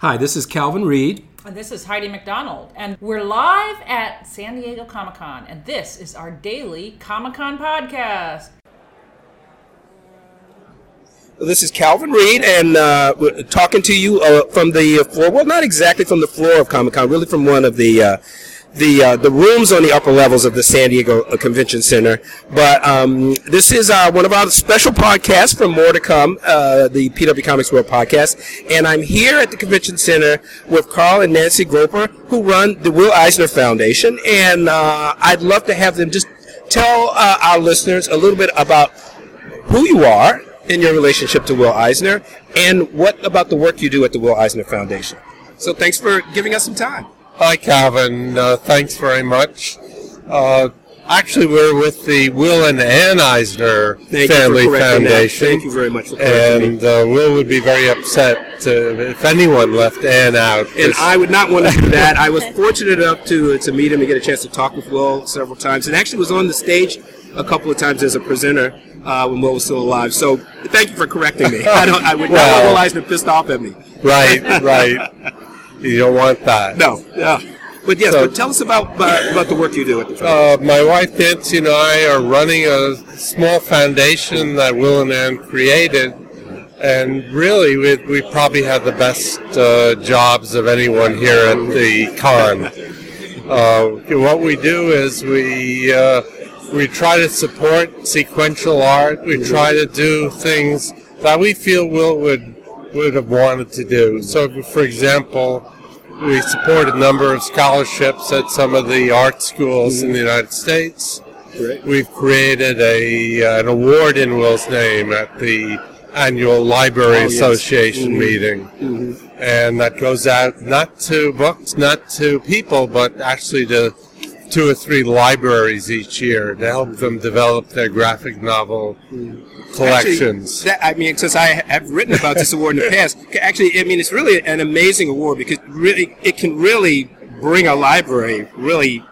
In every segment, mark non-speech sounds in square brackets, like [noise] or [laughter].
Hi, this is Calvin Reed. And this is Heidi MacDonald. And we're live at San Diego Comic Con. And this is our daily Comic Con podcast. This is Calvin Reed, and uh, we're talking to you uh, from the floor. Well, not exactly from the floor of Comic Con, really from one of the uh, the uh, the rooms on the upper levels of the San Diego uh, Convention Center. But um, this is uh, one of our special podcasts from More to Come, uh, the PW Comics World podcast, and I'm here at the Convention Center with Carl and Nancy Gropper, who run the Will Eisner Foundation, and uh, I'd love to have them just tell uh, our listeners a little bit about who you are in your relationship to Will Eisner, and what about the work you do at the Will Eisner Foundation. So thanks for giving us some time. Hi, Calvin. Uh, thanks very much. Uh, actually, we're with the Will and Ann Eisner Thank Family correcting that. Foundation. Thank you very much And me. uh, Will would be very upset to, if anyone left Ann out. And I would not want to do that. I was [laughs] fortunate enough to to meet him and get a chance to talk with Will several times, and actually was on the stage a couple of times as a presenter uh, when Will was still alive. So thank you for correcting me. [laughs] I don't. I would not Well- want Will Eisner pissed off at me. right, right. [laughs] You don't want that. No. Yeah. But yes, So- but tell us about uh, about the work you do at the. Uh, my wife Nancy and I are running a small foundation that Will and Ann created, and really we, we probably have the best uh, jobs of anyone here at the con. Uh, what we do is we uh, we try to support sequential art. We try to do things that we feel Will would would have wanted to do. So, for example, we support a number of scholarships at some of the art schools in the United States. We've created a uh, an award in Will's name at the annual Library Oh, yes. Association Mhm. meeting, and that goes out not to books, not to people, but actually to two or three libraries each year to help them develop their graphic novel collections. Actually, that, I mean, since I have written about this award in the past, actually, I mean, it's really an amazing award because really, it can really bring a library, really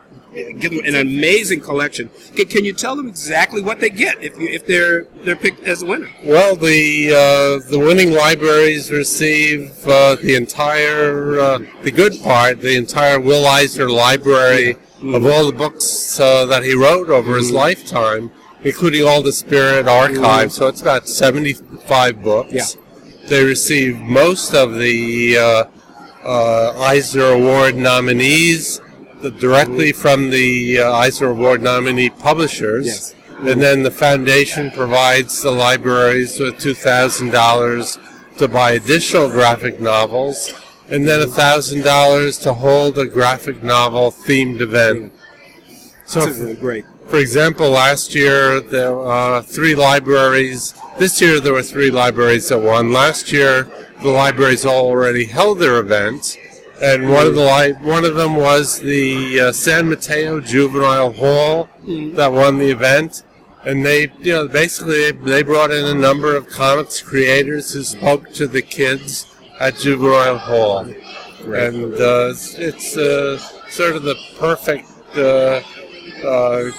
give them an amazing collection. Can, can you tell them exactly what they get if you, if they're they're picked as a winner? Well, the uh, the winning libraries receive uh, the entire uh, the good part, the entire Will Eisner library of all the books uh, that he wrote over his lifetime, including all the Spirit archive. So it's about seventy five books. Yeah. They receive most of the uh, uh, Eisner Award nominees the, directly from the uh, Eisner Award nominee publishers. Yes. And then the foundation provides the libraries with $2,000 to buy additional graphic novels, and then $1,000 to hold a graphic novel themed event. So, This is really great. for example, last year there were uh, three libraries. This year there were three libraries that won. Last year the libraries already held their events, and one of the li- one of them was the uh, San Mateo Juvenile Hall that won the event. And they, you know, basically they brought in a number of comics creators who spoke to the kids at Juvenile Hall, and uh, it's, uh, sort of the perfect. Uh, uh,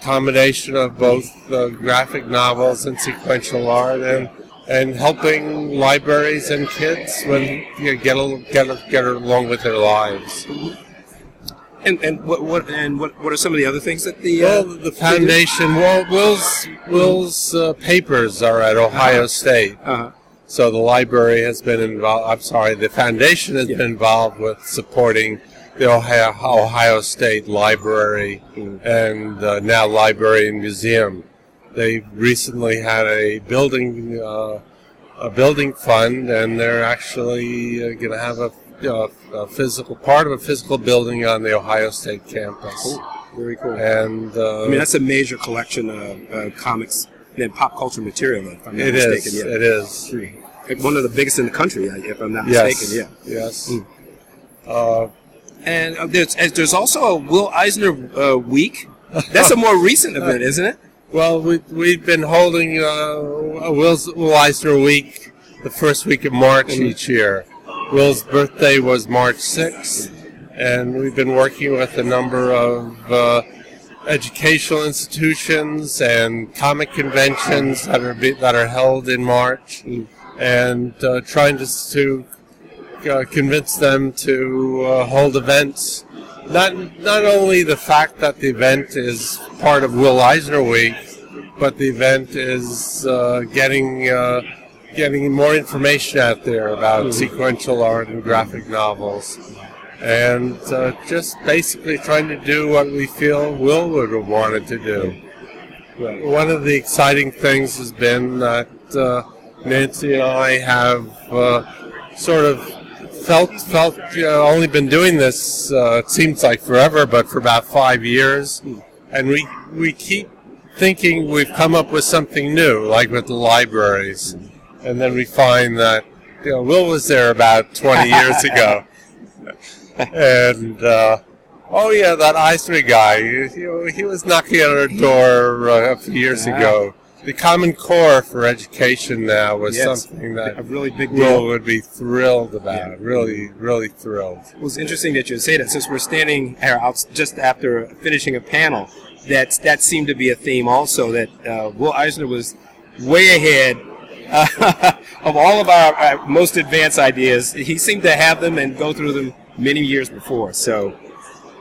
combination of both uh, graphic novels and sequential art, and and helping libraries and kids when you know, get a, get a, get along with their lives. And and what what and what what are some of the other things that the Well, uh, the foundation, well, Will's Will's uh, papers are at Ohio State. Uh-huh. So the library has been involved. I'm sorry, the foundation has been involved with supporting the Ohio, Ohio State Library and uh, now Library and Museum. They recently had a building uh, a building fund, and they're actually uh, going to have a, a physical part of a physical building on the Ohio State campus. Very cool. And uh, I mean, that's a major collection of uh, comics and pop culture material. If I'm not it mistaken, is. yeah. It is. Like One of the biggest in the country, if I'm not Yes. mistaken. Yeah. Yes. Mm. Uh, And uh, there's and there's also a Will Eisner uh, week. That's a more [laughs] recent event, isn't it? Well, we, we've been holding uh, a Will's, Will Eisner Week the first week of March Mm-hmm. each year. Will's birthday was March 6th, and we've been working with a number of uh, educational institutions and comic conventions that are be, that are held in March, Mm. And uh, trying to, to uh, convince them to uh, hold events. Not not only the fact that the event is part of Will Eisner Week, but the event is uh, getting uh, getting more information out there about mm-hmm. sequential art and graphic novels, and uh, just basically trying to do what we feel Will would have wanted to do. Right. One of the exciting things has been that uh, Nancy and I have uh, sort of felt felt you know, only been doing this. Uh, it seems like forever, but for about five years, and we we keep thinking we've come up with something new, like with the libraries, and then we find that you know Will was there about 20 [laughs] years ago, and uh, oh yeah, that Eisner guy, he, he was knocking on our door uh, a few years yeah. ago. The Common Core for education now was yes, something that a really big deal. Will would be thrilled about. Yeah. Really, really thrilled. It was interesting that you say that since we're standing here out just after finishing a panel that that seemed to be a theme also that uh, Will Eisner was way ahead uh, [laughs] of all of our, our, most advanced ideas. He seemed to have them and go through them many years before. So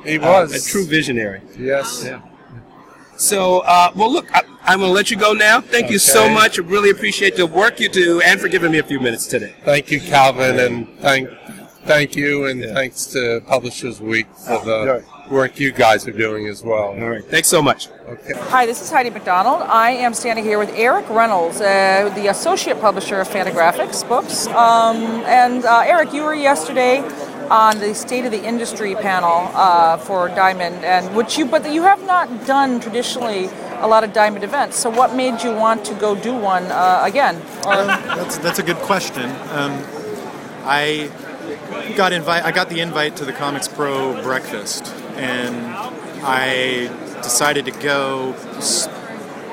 he was uh, a true visionary. Yes. Yeah. So, uh, well, look, I, am going to let you go now. Thank okay. you so much. I really appreciate the work you do and for giving me a few minutes today. Thank you, Calvin, and thank thank you, and yeah. thanks to Publishers Week for the work you guys are doing as well. All right. Thanks so much. Okay. Hi, this is Heidi MacDonald. I am standing here with Eric Reynolds, uh, the associate publisher of Fantagraphics books. Um, and uh, Eric, you were yesterday on the state of the industry panel uh, for Diamond, and which you but you have not done traditionally a lot of Diamond events. So, what made you want to go do one uh, again? Um, [laughs] that's that's a good question. Um, I got invite. I got the invite to the Comics Pro breakfast, and I decided to go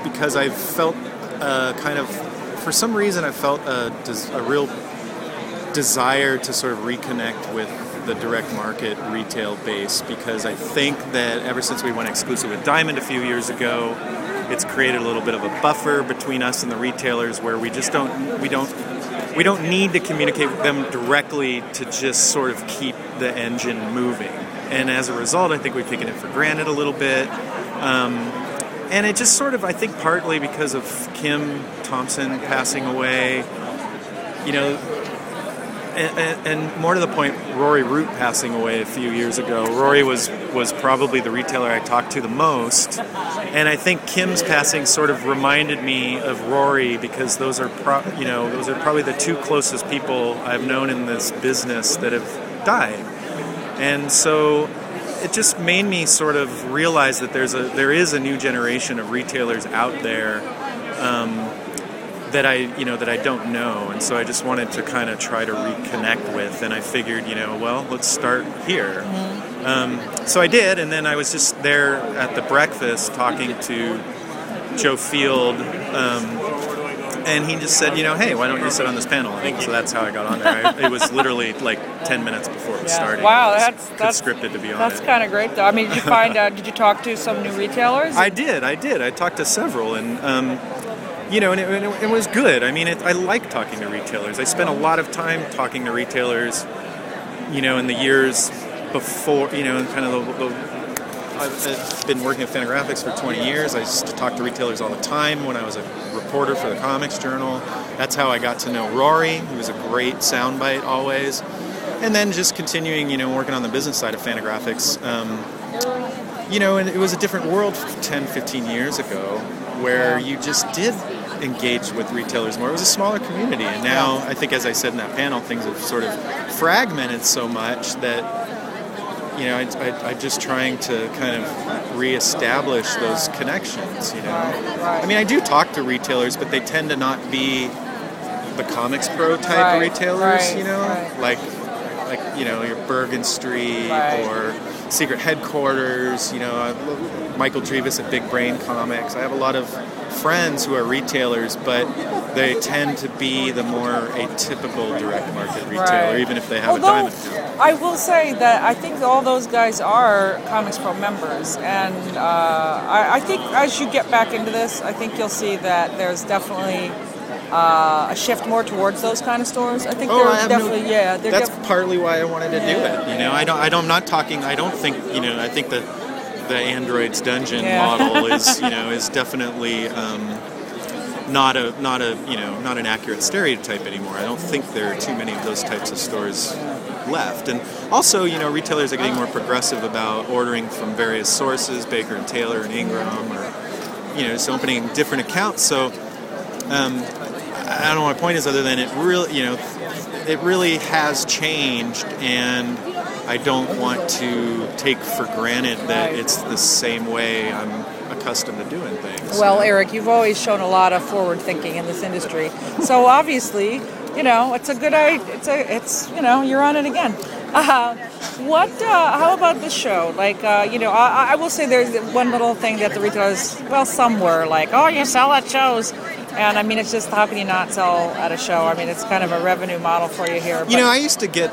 because I felt uh, kind of, for some reason, I felt a, a real desire to sort of reconnect with the direct market retail base because I think that ever since we went exclusive with Diamond a few years ago, it's created a little bit of a buffer between us and the retailers where we just don't we don't we don't need to communicate with them directly to just sort of keep the engine moving. And as a result, I think we've taken it for granted a little bit. Um, and it just sort of, I think, partly because of Kim Thompson passing away, you know, and, and, more to the point, Rory Root passing away a few years ago. Rory was was probably the retailer I talked to the most, and I think Kim's passing sort of reminded me of Rory because those are pro, you know those are probably the two closest people I've known in this business that have died, and so it just made me sort of realize that there's a there is a new generation of retailers out there. Um, that I you know that I don't know, and so I just wanted to kind of try to reconnect with, and I figured you know well let's start here. Mm-hmm. Um, so I did, and then I was just there at the breakfast talking to Joe Field. Um, and he just said, you know, hey, why don't you sit on this panel? And so that's how I got on there. I, it was literally like ten minutes before it was yeah. starting. Wow, that's that's scripted to be on. That's kind of great, though. I mean, did you find out? Did you talk to some new retailers? I did. I did. I talked to several, and um, you know, and it, it was good. I mean, it, I like talking to retailers. I spent a lot of time talking to retailers, you know, in the years before, you know, kind of the, the I've been working at Fantagraphics for 20 years. I used to talk to retailers all the time when I was a reporter for the Comics Journal. That's how I got to know Rory, who was a great soundbite always. And then just continuing, you know, working on the business side of Fantagraphics. Um, you know, and it was a different world 10, 15 years ago where you just did engage with retailers more. It was a smaller community, and now I think, as I said in that panel, things have sort of fragmented so much that you know I, am just trying to kind of reestablish those connections. You know, I mean, I do talk to retailers, but they tend to not be the comics pro type right, retailers. Right, you know, right. like you know your Bergen Street or Secret Headquarters. You know, Michael Drevis at Big Brain Comics. I have a lot of friends who are retailers, but they tend to be the more atypical direct market retailer, right. even if they have Although, a diamond account. I will say that I think all those guys are Comics Pro members, and uh, I, I think as you get back into this, I think you'll see that there's definitely uh, a shift more towards those kind of stores? I think Oh, they're I have no- definitely yeah. They're That's def- partly why I wanted to do it. You know, I don't. I don't. I'm not talking. I don't think. You know, I think the the androids dungeon Yeah. model [laughs] is you know is definitely um, not a not a you know not an accurate stereotype anymore. I don't think there are too many of those types of stores left. And also, you know, retailers are getting more progressive about ordering from various sources, Baker and Taylor and Ingram, or you know, just opening different accounts. So. Um, I don't know what my point is other than it really, you know, it really has changed, and I don't want to take for granted that it's the same way I'm accustomed to doing things. Well, Eric, you've always shown a lot of forward thinking in this industry. So obviously, you know, it's a good idea. It's a, it's you know, you're on it again. [laughs] Uh, what? Uh, how about this show? Like, uh, you know, I, I will say there's one little thing that the retailers, well, some were like, oh, you sell at shows. And I mean, it's just how can you not sell at a show? I mean, it's kind of a revenue model for you here. You know, I used to get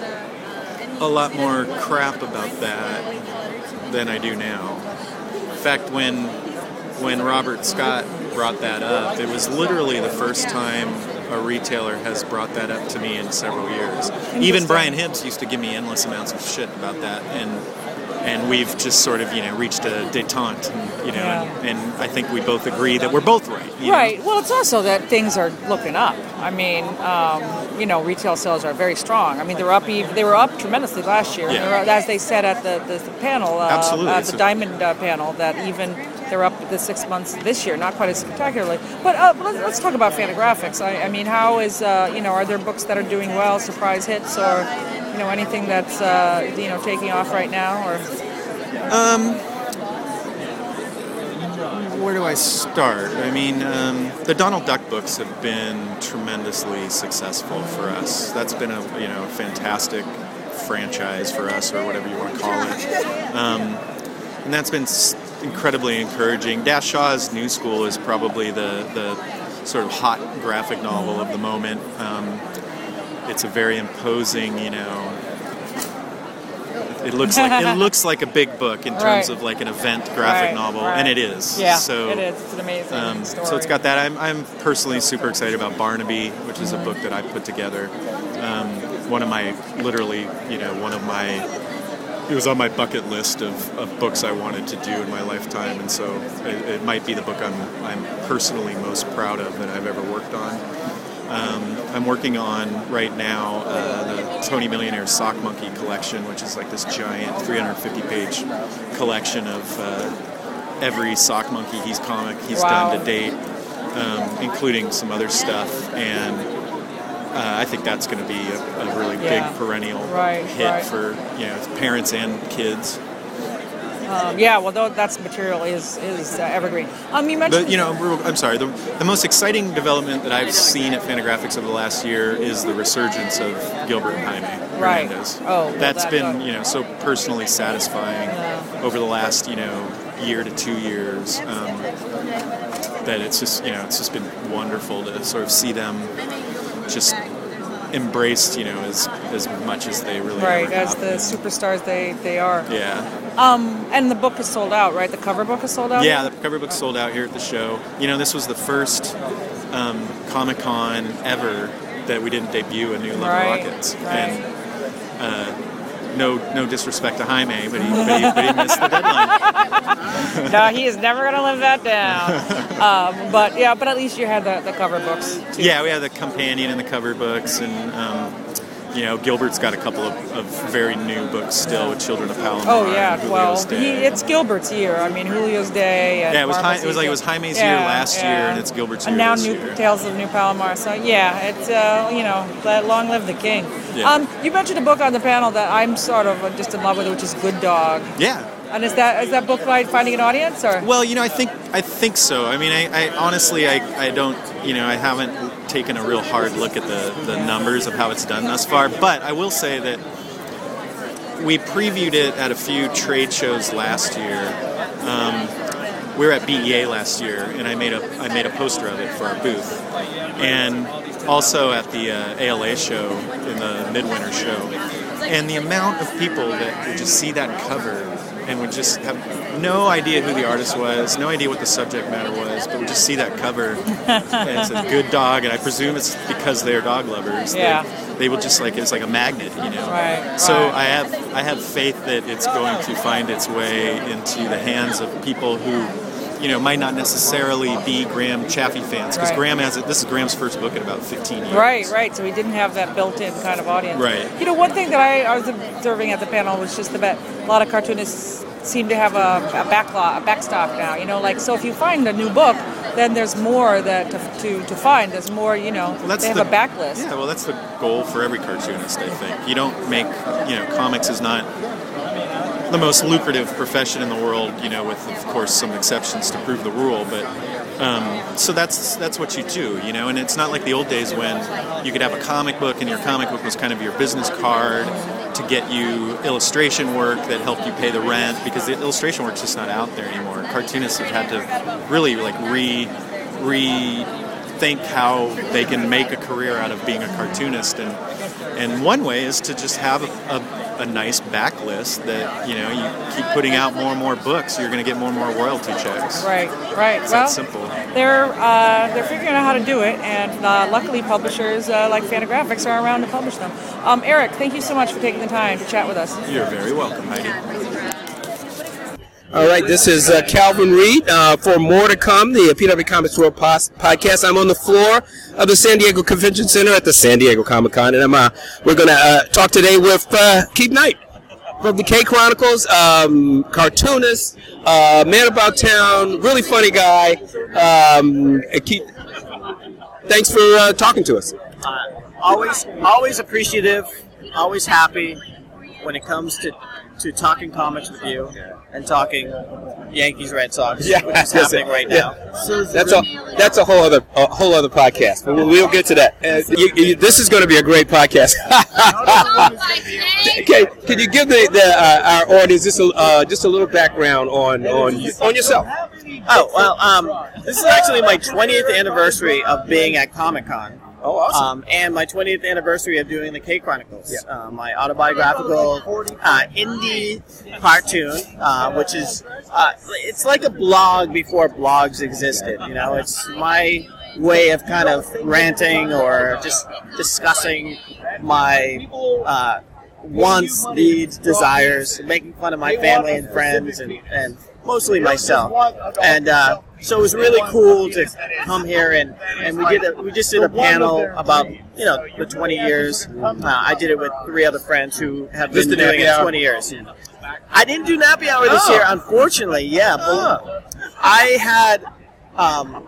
a lot more crap about that than I do now. In fact, when when Robert Scott brought that up, it was literally the first time a retailer has brought that up to me in several years. Even Brian Hibbs used to give me endless amounts of shit about that, and and we've just sort of you know reached a detente, and, you know, Yeah. and, and I think we both agree that we're both right. you know? Right. Well, it's also that things are looking up. I mean, um, you know, retail sales are very strong. I mean, they were up. They were up tremendously last year. Yeah. Were- as they said at the, the, the panel, uh, Absolutely. at the So- Diamond uh, panel, that even they're up the six months this year. Not quite as spectacularly, but uh, let's, let's talk about Fantagraphics. I, I mean, how is uh, you know, are there books that are doing well, surprise hits, or you know, anything that's uh, you know taking off right now, or Where do I start? I mean, um, the Donald Duck books have been tremendously successful for us. That's been a you know fantastic franchise for us, or whatever you want to call it, um, and that's been incredibly encouraging. Dash Shaw's New School is probably the the sort of hot graphic novel of the moment. Um, it's a very imposing, you know. It looks like it [laughs] looks like a big book in terms Right. of like an event graphic Right, novel, right. and it is. yeah, so it is. It's an amazing um, story. so it's got that. I'm, I'm personally super excited about Barnaby, which is a book that I put together. Um, one of my, literally, you know, one of my, it was on my bucket list of, of books I wanted to do in my lifetime, and so it, it might be the book I'm, I'm personally most proud of that I've ever worked on. Um, I'm working on right now uh, the Tony Millionaire Sock Monkey collection, which is like this giant 350 page collection of uh, every sock monkey he's comic he's Wow. done to date, um, including some other stuff. And uh, I think that's going to be a, a really Yeah. big perennial Right, hit right. for you know parents and kids. Um, yeah, well, that's material is is uh, evergreen. Um, you mentioned But you know, I'm sorry. The, the most exciting development that I've seen at Fantagraphics over the last year is the resurgence of Gilbert and Jaime Right. Hernandez. Oh, well, that's that- been you know so personally satisfying over the last you know year to two years. Um, that it's just you know it's just been wonderful to sort of see them just embraced you know as as much as they really right as the superstars they they are. yeah Um, and the book is sold out, right? The cover book is sold out. Yeah, the cover book sold out here at the show. You know, this was the first um, Comic Con ever that we didn't debut a new Love Right, Rockets. right. And uh, no, no disrespect to Jaime, but he, but he, but he missed the deadline. [laughs] no, he is never going to live that down. um, but yeah, but at least you had the, the cover books. Too. Yeah, we had the companion and the cover books, and um, you know, Gilbert's got a couple of, of very new books still with Children of Palomar. Oh yeah, well, he, it's Gilbert's year. I mean, Julio's Day. And Yeah, it was Hi- it was like it was. Jaime's year last year, and it's Gilbert's And year And now new year. Tales of New Palomar. So yeah, it's uh, you know, let- long live the king. Yeah. Um, you mentioned a book on the panel that I'm sort of just in love with, which is Good Dog. yeah, And is that is that book like finding an audience or? Well, you know, I think I think so. I mean, I, I honestly, I, I don't, you know, I haven't taken a real hard look at the, the numbers of how it's done thus far. But I will say that we previewed it at a few trade shows last year. Um, we were at BEA last year, and I made a I made a poster of it for our booth, and also at the uh, ALA show in the midwinter show. And the amount of people that would just see that cover and would just have no idea who the artist was, no idea what the subject matter was, but we just see that cover and it says "good dog," and I presume it's because they're dog lovers. They- Yeah. They, will just like it's like a magnet, you know. Right, So right. I have I have faith that it's going to find its way into the hands of people who. You know, might not necessarily be Graham Chaffee fans because Right. Graham has it. This is Graham's first book in about 15 years. Right, right. So we didn't have that built-in kind of audience. Right. You know, one thing that I, I was observing at the panel was just that a lot of cartoonists seem to have a, a backlog, a backstock now. You know, like so if you find a new book, then there's more that to, to, to find. There's more. You know, Well, they have the, a backlist. Yeah, well, that's the goal for every cartoonist, I think. You don't make, you know, comics is not the most lucrative profession in the world, you know, with, of course, some exceptions to prove the rule, but. Um, so that's that's what you do, you know, and it's not like the old days when you could have a comic book and your comic book was kind of your business card to get you illustration work that helped you pay the rent because the illustration work's just not out there anymore. Cartoonists have had to really like re rethink how they can make a career out of being a cartoonist and and one way is to just have a, a, a nice backlist that you know you keep putting out more and more books you're going to get more and more royalty checks Right, right. it's well, that simple they're uh, they're figuring out how to do it, and uh, luckily, publishers uh, like Fantagraphics are around to publish them. Um, Eric, thank you so much for taking the time to chat with us. you're very welcome heidi All right, this is uh, Calvin Reed. Uh, for more to come, the PW Comics World pos- podcast. I'm on the floor of the San Diego Convention Center at the San Diego Comic Con, and I'm uh, we're going to uh, talk today with uh, Keith Knight from the K Chronicles, um, cartoonist, uh, man about town, really funny guy. Um, uh, Keith, thanks for uh, talking to us. uh, always always appreciative, always happy when it comes to, to talking comics with you and talking Yankees Red Sox, Yeah, which is yes, happening right yeah. now. That's a that's a whole other a whole other podcast, but we'll, we'll get to that. Uh, you, you, this is going to be a great podcast. [laughs] okay, can you give the, the uh, our audience just a uh, just a little background on on on yourself? Oh well, um, this is actually my 20th anniversary of being at Comic Con. Oh, awesome. Um, and my 20th anniversary of doing the K Chronicles, uh, my autobiographical uh, indie cartoon, uh, which is uh, it's like a blog before blogs existed. You know, it's my way of kind of ranting or just discussing my uh, wants, needs, desires, making fun of my family and friends, and, and mostly myself. And uh, so it was really cool to come here and, and we did a, we just did a panel about you know the 20 years. Uh, I did it with three other friends who have been doing it Hour? 20 years. I didn't do Nappy Hour this Oh. year, unfortunately. Yeah, but I had um,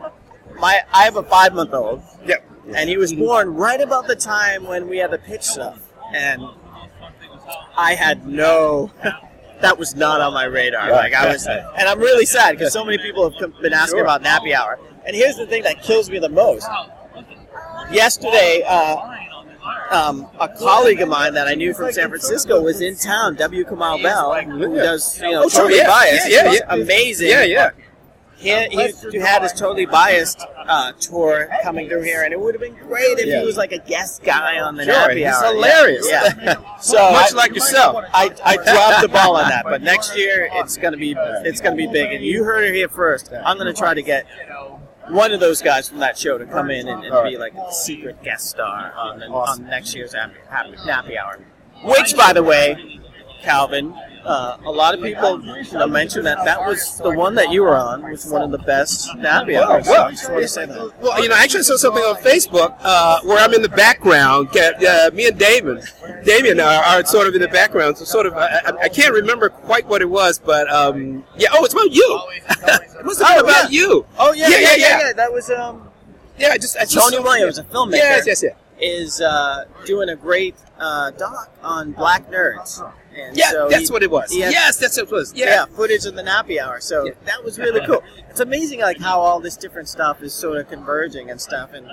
my I have a five month old. Yep. And he was born right about the time when we had the pitch stuff, and I had no. That was not on my radar. Like I was, and I'm really sad because so many people have come- been asking about Nappy Hour. And here's the thing that kills me the most. Yesterday, uh, um, a colleague of mine that I knew from San Francisco was in town. W. Kamau Bell, who does you know Oh, sure, totally yeah, yeah, yeah, yeah. amazing. Yeah, yeah. He, he had his totally biased uh, tour coming through here, and it would have been great if Yeah. he was like a guest guy on the Sure, Nappy he's Hour. hilarious. Yeah. yeah. [laughs] So Much I- like yourself. I, I dropped the ball on that, but next year it's gonna be it's gonna be big, and you heard it here first. I'm gonna try to get one of those guys from that show to come in and, and be like a secret guest star on, the, on next year's Happy, Happy, Nappy Hour. Which, by the way, Calvin, uh, a lot of people you know, mentioned that that was the one that you were on was one of the best Nappy Hours. well, I just want to say that. Well, you know, I actually saw something on Facebook uh, where I'm in the background. Uh, me and Damon, Damien are, are sort of in the background. So sort of, I, I- I can't remember quite what it was, but um, yeah. Oh, it's about you. it must have been Oh, about yeah. you. Oh yeah, Yeah, yeah, yeah, yeah, yeah. That was um, Yeah, I just I just Tony saw- Williams, a filmmaker. Yes, yes, yes. is uh, doing a great uh, doc on black nerds. And Yeah, so that's he- what it was. he had- yes, that's what it was. yeah. Yeah. footage of the nappy hour. So Yeah. that was really cool. [laughs] It's amazing, like how all this different stuff is sort of converging and stuff. And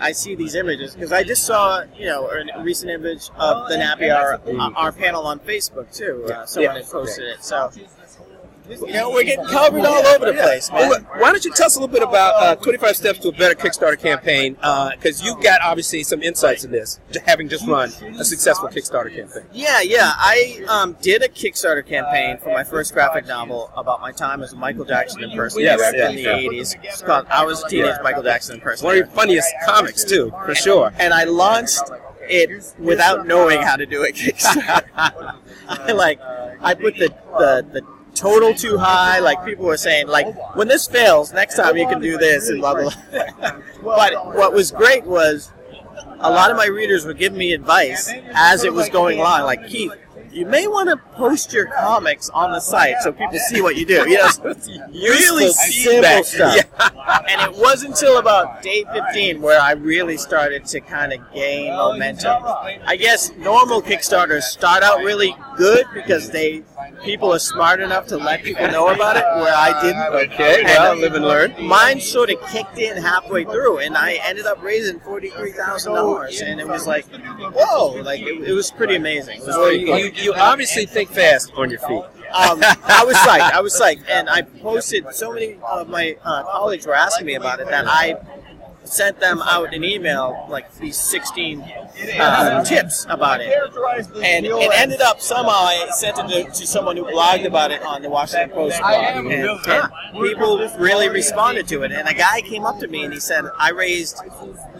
I see these images because I just saw, you know, a recent image of the nappy hour, our panel on Facebook too. Uh, someone Yeah. had posted it. So You know, we're getting covered all over the place, man. Well, why don't you tell us a little bit about uh, 25 Steps to a Better Kickstarter campaign? Because you've got obviously some insights in this, having just run a successful Kickstarter campaign. Yeah, yeah. I um, did a Kickstarter campaign for my first graphic novel about my time as a Michael Jackson impersonator Yes, yeah. in the 80s. It's called I Was a Teenage Michael Jackson in person. One of Impersonator. your funniest comics, too, for sure. And I launched it without knowing how to do a Kickstarter. [laughs] I, like, I put the, the, the total too high. Like, people were saying, like, when this fails, next time you can do this, and blah, blah, blah. [laughs] but what was great was a lot of my readers were giving me advice as it was going along. Like Keith, you may want to post your comics on the site so people see what you do. You know, [laughs] so really simple feedback. stuff. Yeah. And it wasn't until about day 15 where I really started to kind of gain momentum. I guess normal Kickstarters start out really good because they people are smart enough to let people know about it, where I didn't. Okay, well, live and learn. Mine sort of kicked in halfway through, and I ended up raising forty-three thousand dollars, and it was like, whoa! Like it, it was pretty amazing. It was pretty cool. You, you obviously think fast on your feet. Um, I was psyched. I was psyched, and I posted. So many of my uh, colleagues were asking me about it that I sent them out an email, like these 16 uh, tips about it, and it ended up somehow I sent it to, to someone who blogged about it on the Washington Post blog, and, and people really responded to it. And a guy came up to me and he said, "I raised,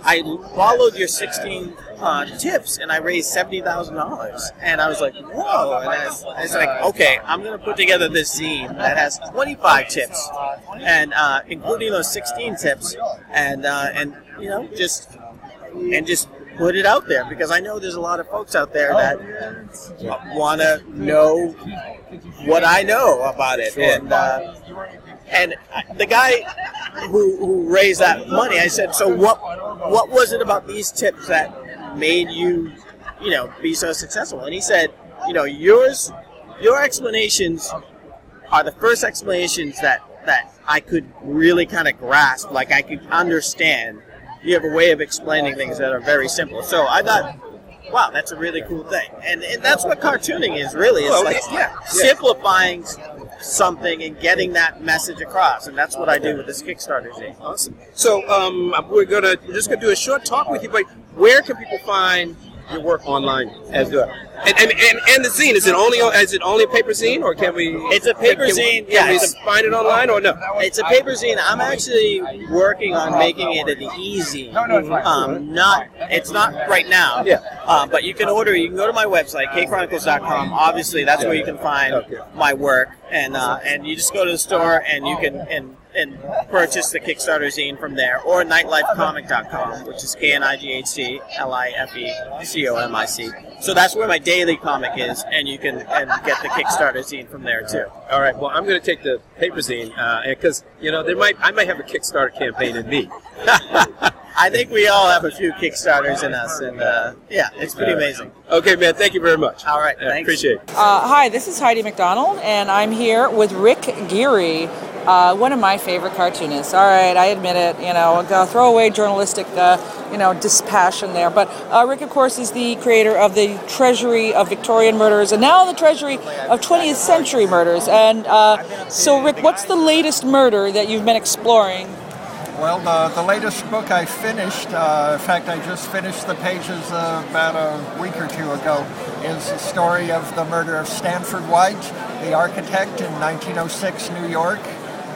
I followed your 16 uh, tips, and I raised seventy thousand dollars." And I was like, "Whoa!" And I was, I was like, "Okay, I'm going to put together this zine that has 25 tips, and uh, including those 16 tips, and uh, and you know just and just." Put it out there because I know there's a lot of folks out there that want to know what I know about it, and uh, and the guy who, who raised that money, I said, so what what was it about these tips that made you, you know, be so successful? And he said, you know, yours, your explanations are the first explanations that that I could really kind of grasp, like I could understand. You have a way of explaining things that are very simple. So I thought, wow, that's a really cool thing, and and that's what cartooning is really. It's like yeah, yeah. Something and getting that message across, and that's what I do with this Kickstarter thing. Awesome. So um, we're gonna we're just gonna do a short talk with you, but where can people find your work online as well? And and, and, and the zine is it only is it only a paper zine or can we? It's a paper can, zine, Can yeah, we find it online or no? It's a paper zine. I'm actually working on making it an easy. Um, not it's not right now. Yeah. Uh, but you can order. You can go to my website, kchronicles.com. Obviously, that's where you can find my work, and uh, and you just go to the store and you can and and purchase the Kickstarter zine from there, or knightlifecomic.com, which is K N I G H T L I F E C O M I C. So that's where my daily comic is, and you can and get the Kickstarter zine from there too. All right. Well, I'm going to take the paper zine because you know there might I might have a Kickstarter campaign in me. [laughs] I think we all have a few Kickstarters in us, and uh, yeah, it's pretty amazing. Okay, man. Thank you very much. All right, Yeah, thanks. appreciate it. Uh, hi, this is Heidi MacDonald, and I'm here with Rick Geary, uh, one of my favorite cartoonists. All right, I admit it. You know, a throwaway journalistic, uh, you know, dispassion there. But uh, Rick, of course, is the creator of the Treasury of Victorian Murders, and now the Treasury of 20th Century Murders. And uh, so, Rick, what's the latest murder that you've been exploring? Well, the, the latest book I finished, uh, in fact, I just finished the pages uh, about a week or two ago, is the story of the murder of Stanford White, the architect in 1906 New York.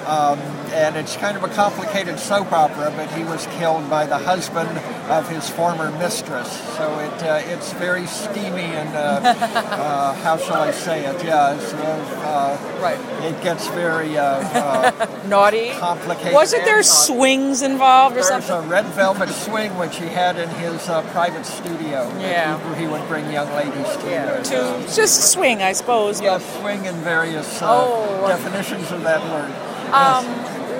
Um, and it's kind of a complicated soap opera, but he was killed by the husband of his former mistress. So it uh, it's very steamy and uh, [laughs] uh, how shall I say it? Yeah, it's, uh, Right. it gets very uh, uh, [laughs] Naughty. complicated. Wasn't there uh, swings involved or there's something? a red velvet swing which he had in his uh, private studio. Yeah. He, he would bring young ladies to. uh, To just swing, I suppose. yeah, swing in various uh, Oh. definitions of that word. Um,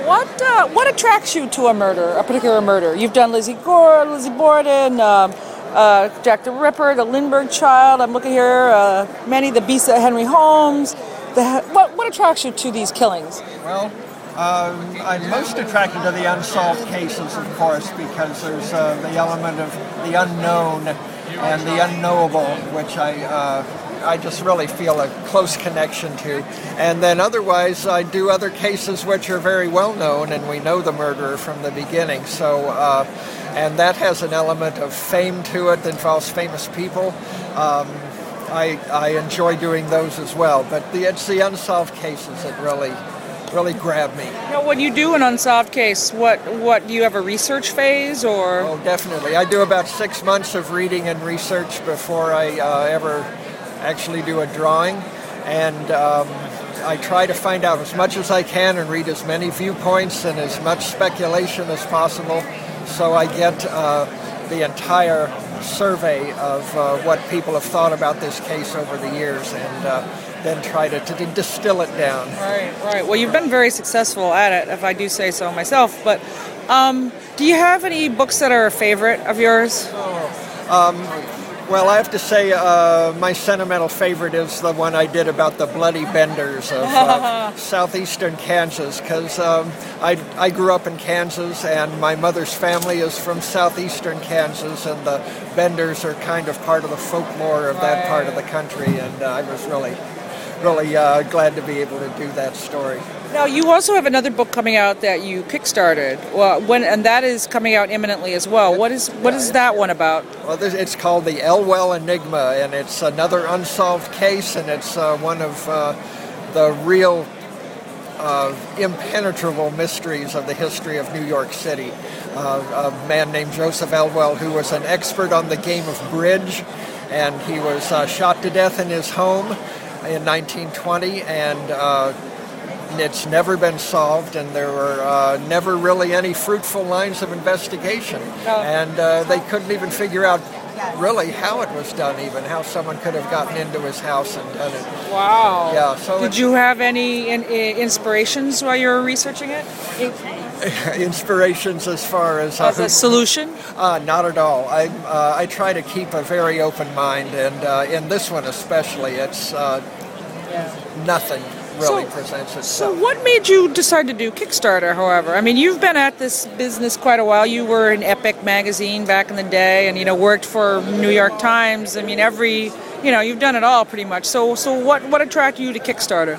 what uh, what attracts you to a murder, a particular murder? You've done Lizzie Gore, Lizzie Borden, um, uh, Jack the Ripper, the Lindbergh Child. I'm looking here, uh, many the Beasts of Henry Holmes. The, what what attracts you to these killings? Well, um, I'm most attracted to the unsolved cases, of course, because there's uh, the element of the unknown and the unknowable, which I uh, I just really feel a close connection to. And then otherwise, I do other cases which are very well known, and we know the murderer from the beginning. So, uh, and that has an element of fame to it that involves famous people. Um, I, I enjoy doing those as well, but the, it's the unsolved cases that really really grab me. Now, when you do an unsolved case, what what do you have a research phase or? Oh, definitely. I do about six months of reading and research before I uh, ever actually do a drawing, and um, I try to find out as much as I can and read as many viewpoints and as much speculation as possible, so I get uh, the entire survey of uh, what people have thought about this case over the years and uh, then try to, to, distill it down. Right, right. Well, you've been very successful at it, if I do say so myself. But um, do you have any books that are a favorite of yours? Oh, um, well, I have to say, uh, my sentimental favorite is the one I did about the Bloody Benders of uh, [laughs] southeastern Kansas, because um, I, I grew up in Kansas, and my mother's family is from southeastern Kansas, and the Benders are kind of part of the folklore of that part of the country, and uh, I was really really uh, glad to be able to do that story. Now, you also have another book coming out that you kickstarted. Well, when and that is coming out imminently as well. What is what is that one about? Well, this, it's called the Elwell Enigma, and it's another unsolved case, and it's uh, one of uh, the real uh, impenetrable mysteries of the history of New York City. Uh, a man named Joseph Elwell, who was an expert on the game of bridge, and he was uh, shot to death in his home in 1920, and uh, it's never been solved, and there were uh, never really any fruitful lines of investigation. And uh, they couldn't even figure out really how it was done, even how someone could have gotten into his house and done it. Wow. Yeah. So did you have any in, in inspirations while you were researching it? [laughs] inspirations as far as, uh, as a solution? Uh, not at all. I uh, I try to keep a very open mind, and uh, in this one especially, it's uh, yeah. nothing really so, presents itself. So, what made you decide to do Kickstarter? However, I mean, you've been at this business quite a while. You were in Epic magazine back in the day, and you know worked for New York Times. I mean, every you know you've done it all pretty much. So, so what what attracted you to Kickstarter?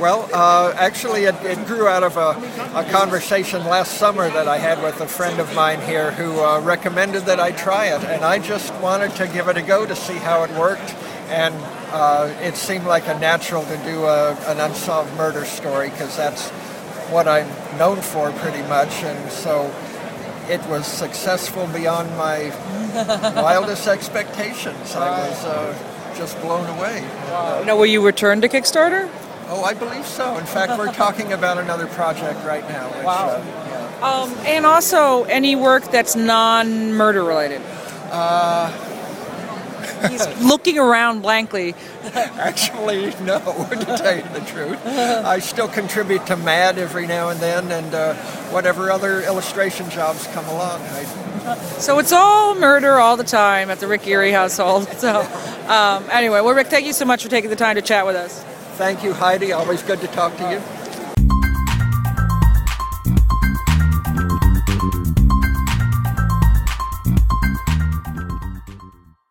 Well, uh, actually, it, it, grew out of a, a, conversation last summer that I had with a friend of mine here who uh, recommended that I try it, and I just wanted to give it a go to see how it worked. And uh, it seemed like a natural to do a, an unsolved murder story because that's what I'm known for pretty much. And so it was successful beyond my wildest expectations. I was uh, just blown away. Wow. Now, will you return to Kickstarter? Oh, I believe so. In fact, we're talking about another project right now. Which, wow. Uh, yeah. um, and also, any work that's non-murder related. Uh, He's looking around blankly. [laughs] Actually, no, [laughs] to tell you the truth. I still contribute to MAD every now and then, and uh, whatever other illustration jobs come along. I... So it's all murder all the time at the Rick Geary household. [laughs] So, um, anyway, well, Rick, thank you so much for taking the time to chat with us. Thank you, Heidi. Always good to talk to you.